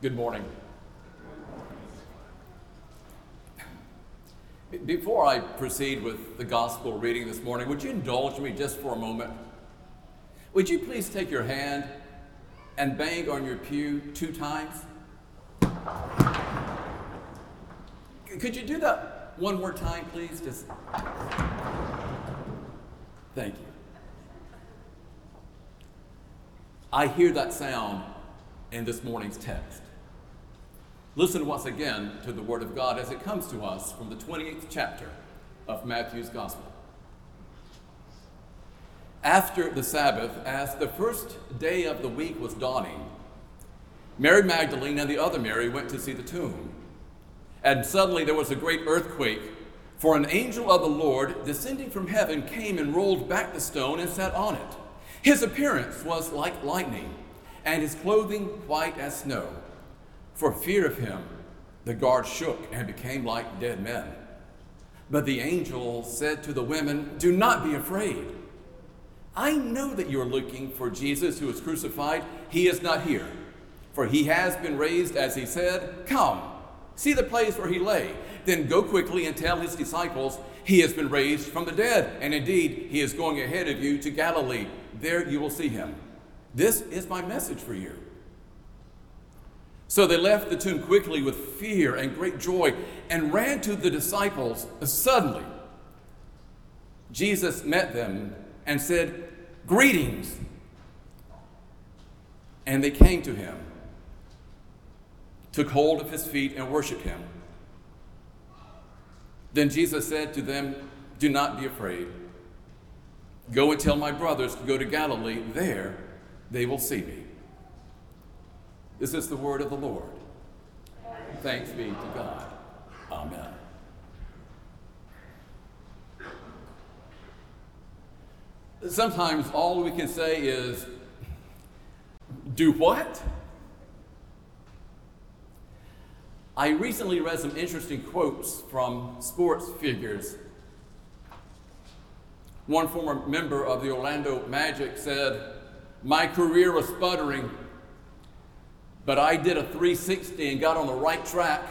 Good morning. Before I proceed with the gospel reading this morning, would you indulge me just for a moment? Would you please take your hand and bang on your pew two times? Could you do that one more time, please? Just thank you. I hear that sound in this morning's text. Listen once again to the Word of God as it comes to us from the 28th chapter of Matthew's Gospel. After the Sabbath, as the first day of the week was dawning, Mary Magdalene and the other Mary went to see the tomb. And suddenly there was a great earthquake, for an angel of the Lord, descending from heaven, came and rolled back the stone and sat on it. His appearance was like lightning, and his clothing white as snow. For fear of him, the guards shook and became like dead men. But the angel said to the women, Do not be afraid. I know that you are looking for Jesus who was crucified. He is not here, for he has been raised as he said. Come, see the place where he lay. Then go quickly and tell his disciples, He has been raised from the dead, and indeed, he is going ahead of you to Galilee. There you will see him. This is my message for you. So they left the tomb quickly with fear and great joy and ran to the disciples. Suddenly, Jesus met them and said, Greetings. And they came to him, took hold of his feet, and worshiped him. Then Jesus said to them, Do not be afraid. Go and tell my brothers to go to Galilee. There they will see me. This is the word of the Lord. Thanks be to God. Amen. Sometimes all we can say is, do what? I recently read some interesting quotes from sports figures. One former member of the Orlando Magic said, My career was sputtering but I did a 360 and got on the right track.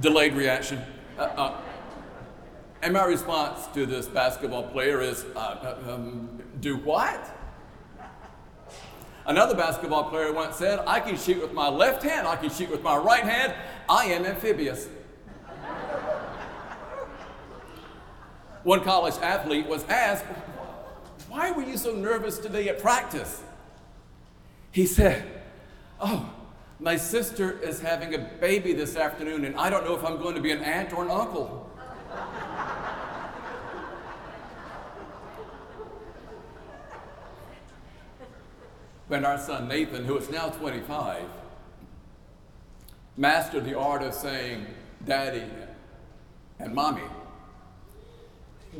Delayed reaction. Uh, uh, and my response to this basketball player is uh, uh, um, do what? Another basketball player once said, I can shoot with my left hand, I can shoot with my right hand, I am amphibious. One college athlete was asked, why were you so nervous today at practice? He said, Oh, my sister is having a baby this afternoon, and I don't know if I'm going to be an aunt or an uncle. when our son Nathan, who is now 25, mastered the art of saying daddy and mommy,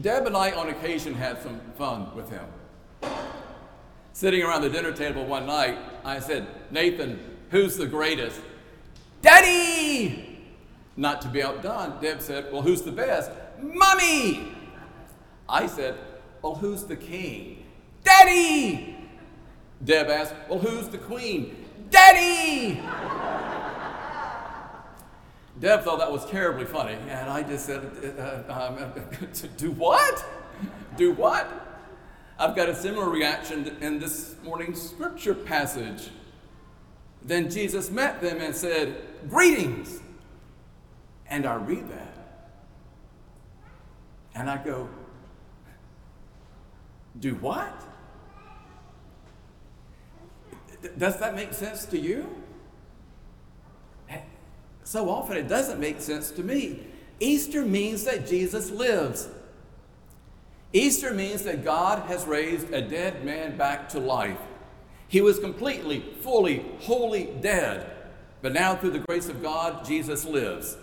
Deb and I, on occasion, had some fun with him. Sitting around the dinner table one night, I said, Nathan, who's the greatest? Daddy! Not to be outdone, Deb said, Well, who's the best? Mommy! I said, Well, who's the king? Daddy! Deb asked, Well, who's the queen? Daddy! Deb thought that was terribly funny, and I just said, uh, um, Do what? Do what? I've got a similar reaction in this morning's scripture passage. Then Jesus met them and said, Greetings. And I read that. And I go, Do what? Does that make sense to you? So often it doesn't make sense to me. Easter means that Jesus lives. Easter means that God has raised a dead man back to life. He was completely, fully, wholly dead. But now, through the grace of God, Jesus lives.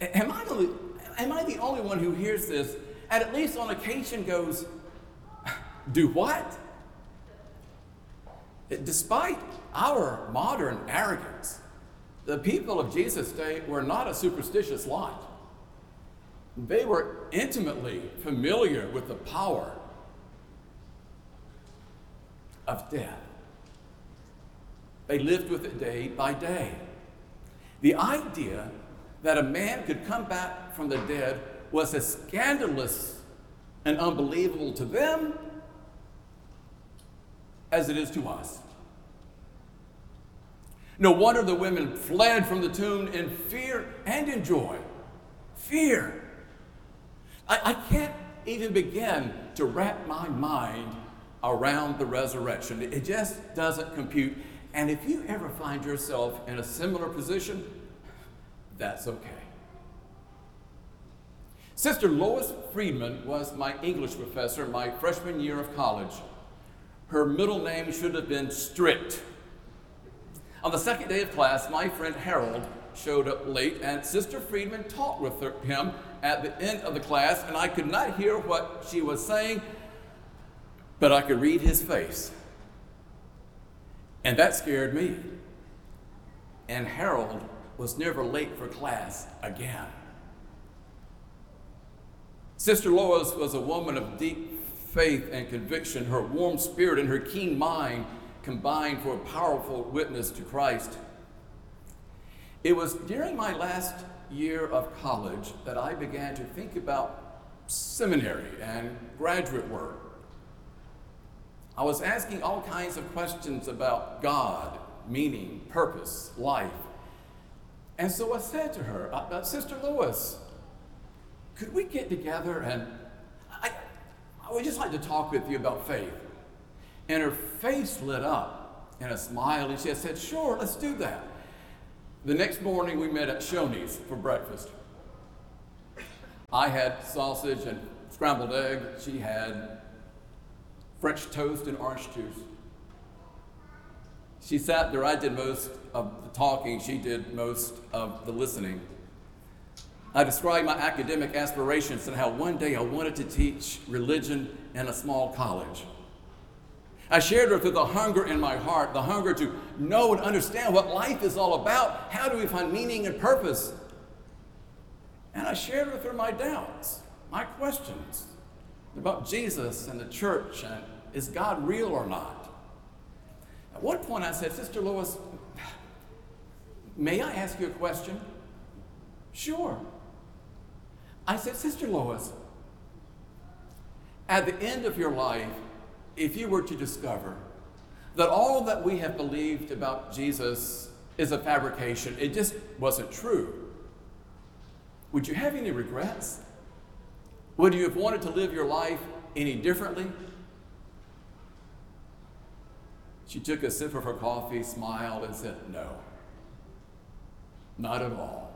Am I the, am I the only one who hears this and at least on occasion goes, Do what? Despite our modern arrogance, the people of Jesus' day were not a superstitious lot. They were intimately familiar with the power of death. They lived with it day by day. The idea that a man could come back from the dead was as scandalous and unbelievable to them as it is to us. No wonder the women fled from the tomb in fear and in joy. Fear. I, I can't even begin to wrap my mind around the resurrection. It just doesn't compute. And if you ever find yourself in a similar position, that's okay. Sister Lois Friedman was my English professor my freshman year of college. Her middle name should have been Strict. On the second day of class, my friend Harold showed up late, and Sister Friedman talked with her, him at the end of the class, and I could not hear what she was saying, but I could read his face. And that scared me. And Harold was never late for class again. Sister Lois was a woman of deep faith and conviction. Her warm spirit and her keen mind combined for a powerful witness to Christ. It was during my last year of college that I began to think about seminary and graduate work. I was asking all kinds of questions about God, meaning, purpose, life. And so I said to her, uh, uh Sister Lewis, could we get together and I, I would just like to talk with you about faith. And her face lit up in a smile, and she said, Sure, let's do that. The next morning, we met at Shoney's for breakfast. I had sausage and scrambled egg. She had French toast and orange juice. She sat there. I did most of the talking, she did most of the listening. I described my academic aspirations and how one day I wanted to teach religion in a small college. I shared with her the hunger in my heart, the hunger to know and understand what life is all about. How do we find meaning and purpose? And I shared with her my doubts, my questions about Jesus and the church and is God real or not? At one point I said, Sister Lois, may I ask you a question? Sure. I said, Sister Lois, at the end of your life, if you were to discover that all that we have believed about Jesus is a fabrication, it just wasn't true, would you have any regrets? Would you have wanted to live your life any differently? She took a sip of her coffee, smiled, and said, No, not at all.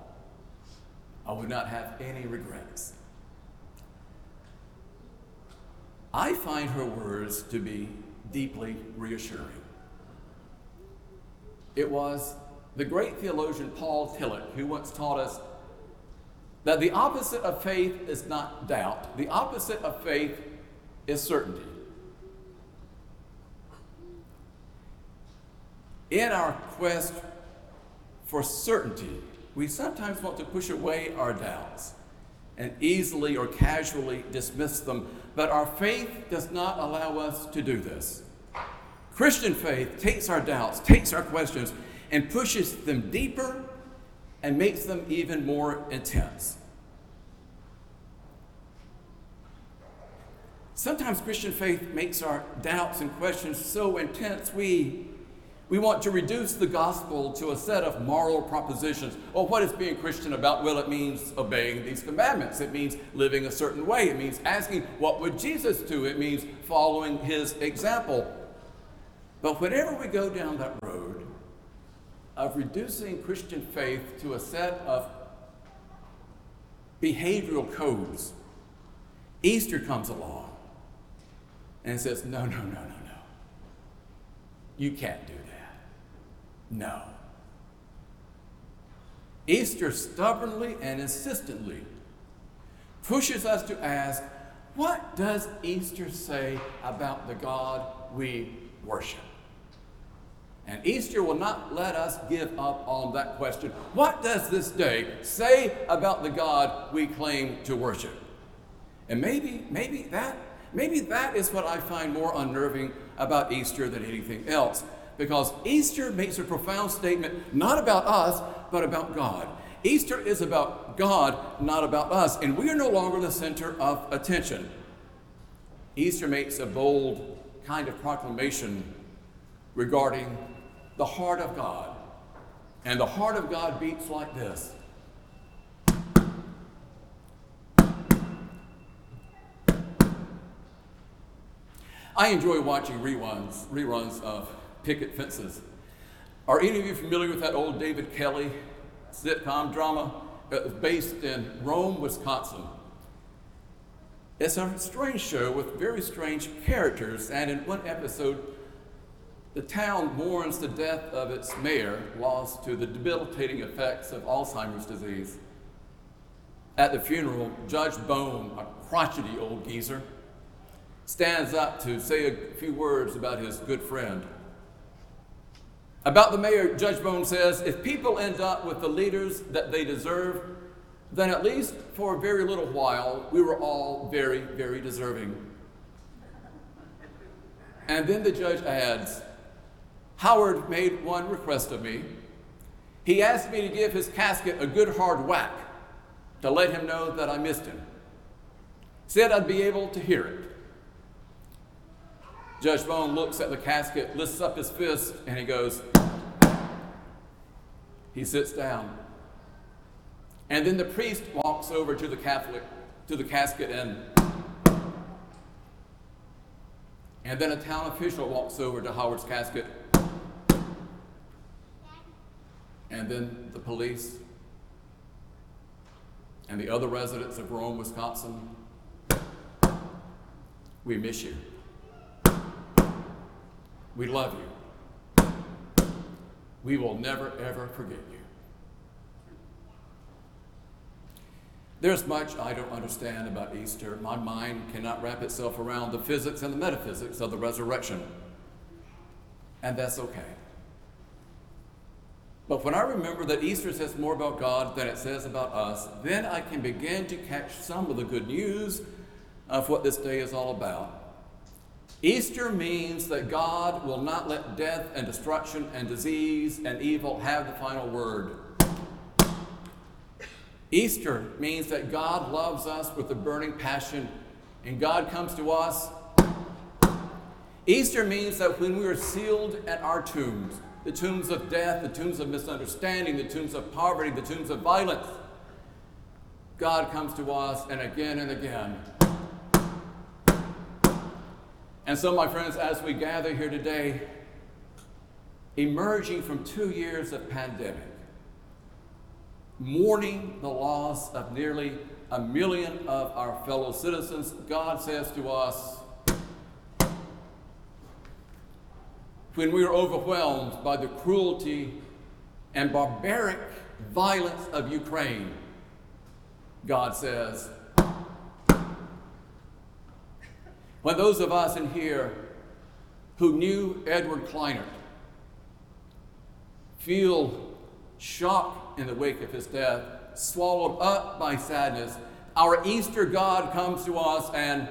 I would not have any regrets. I find her words to be deeply reassuring. It was the great theologian Paul Tillich who once taught us that the opposite of faith is not doubt, the opposite of faith is certainty. In our quest for certainty, we sometimes want to push away our doubts and easily or casually dismiss them, but our faith does not allow us to do this. Christian faith takes our doubts, takes our questions, and pushes them deeper and makes them even more intense. Sometimes Christian faith makes our doubts and questions so intense we we want to reduce the gospel to a set of moral propositions. Well, what is being Christian about? Well, it means obeying these commandments. It means living a certain way. It means asking, what would Jesus do? It means following his example. But whenever we go down that road of reducing Christian faith to a set of behavioral codes, Easter comes along and says, no, no, no, no, no. You can't do. No. Easter stubbornly and insistently pushes us to ask what does Easter say about the God we worship? And Easter will not let us give up on that question. What does this day say about the God we claim to worship? And maybe, maybe that, maybe that is what I find more unnerving about Easter than anything else. Because Easter makes a profound statement not about us, but about God. Easter is about God, not about us, and we are no longer the center of attention. Easter makes a bold kind of proclamation regarding the heart of God. And the heart of God beats like this. I enjoy watching reruns, reruns of picket fences. Are any of you familiar with that old David Kelley sitcom drama uh, based in Rome, Wisconsin? It's a strange show with very strange characters, and in one episode, the town mourns the death of its mayor, lost to the debilitating effects of Alzheimer's disease. At the funeral, Judge Bone, a crotchety old geezer, stands up to say a few words about his good friend. About the mayor, Judge Bone says if people end up with the leaders that they deserve, then at least for a very little while, we were all very, very deserving. And then the judge adds, Howard made one request of me. He asked me to give his casket a good hard whack to let him know that I missed him. Said I'd be able to hear it. Judge Bone looks at the casket, lifts up his fist, and he goes, he sits down. And then the priest walks over to the Catholic, to the casket and and then a town official walks over to Howard's casket. And then the police and the other residents of Rome, Wisconsin. We miss you. We love you. We will never, ever forget you. There's much I don't understand about Easter. My mind cannot wrap itself around the physics and the metaphysics of the resurrection. And that's okay. But when I remember that Easter says more about God than it says about us, then I can begin to catch some of the good news of what this day is all about. Easter means that God will not let death and destruction and disease and evil have the final word. Easter means that God loves us with a burning passion and God comes to us. Easter means that when we are sealed at our tombs, the tombs of death, the tombs of misunderstanding, the tombs of poverty, the tombs of violence, God comes to us and again and again and so, my friends, as we gather here today, emerging from two years of pandemic, mourning the loss of nearly a million of our fellow citizens, God says to us, when we are overwhelmed by the cruelty and barbaric violence of Ukraine, God says, When those of us in here who knew Edward Kleinert feel shock in the wake of his death, swallowed up by sadness, our Easter God comes to us and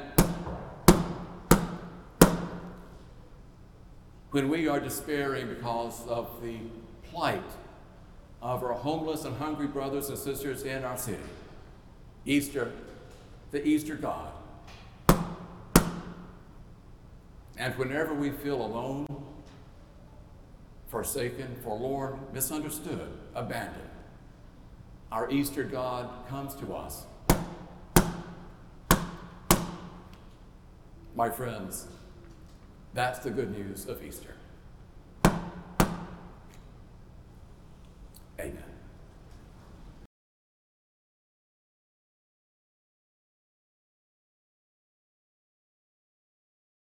when we are despairing because of the plight of our homeless and hungry brothers and sisters in our city, Easter, the Easter God And whenever we feel alone, forsaken, forlorn, misunderstood, abandoned, our Easter God comes to us. My friends, that's the good news of Easter.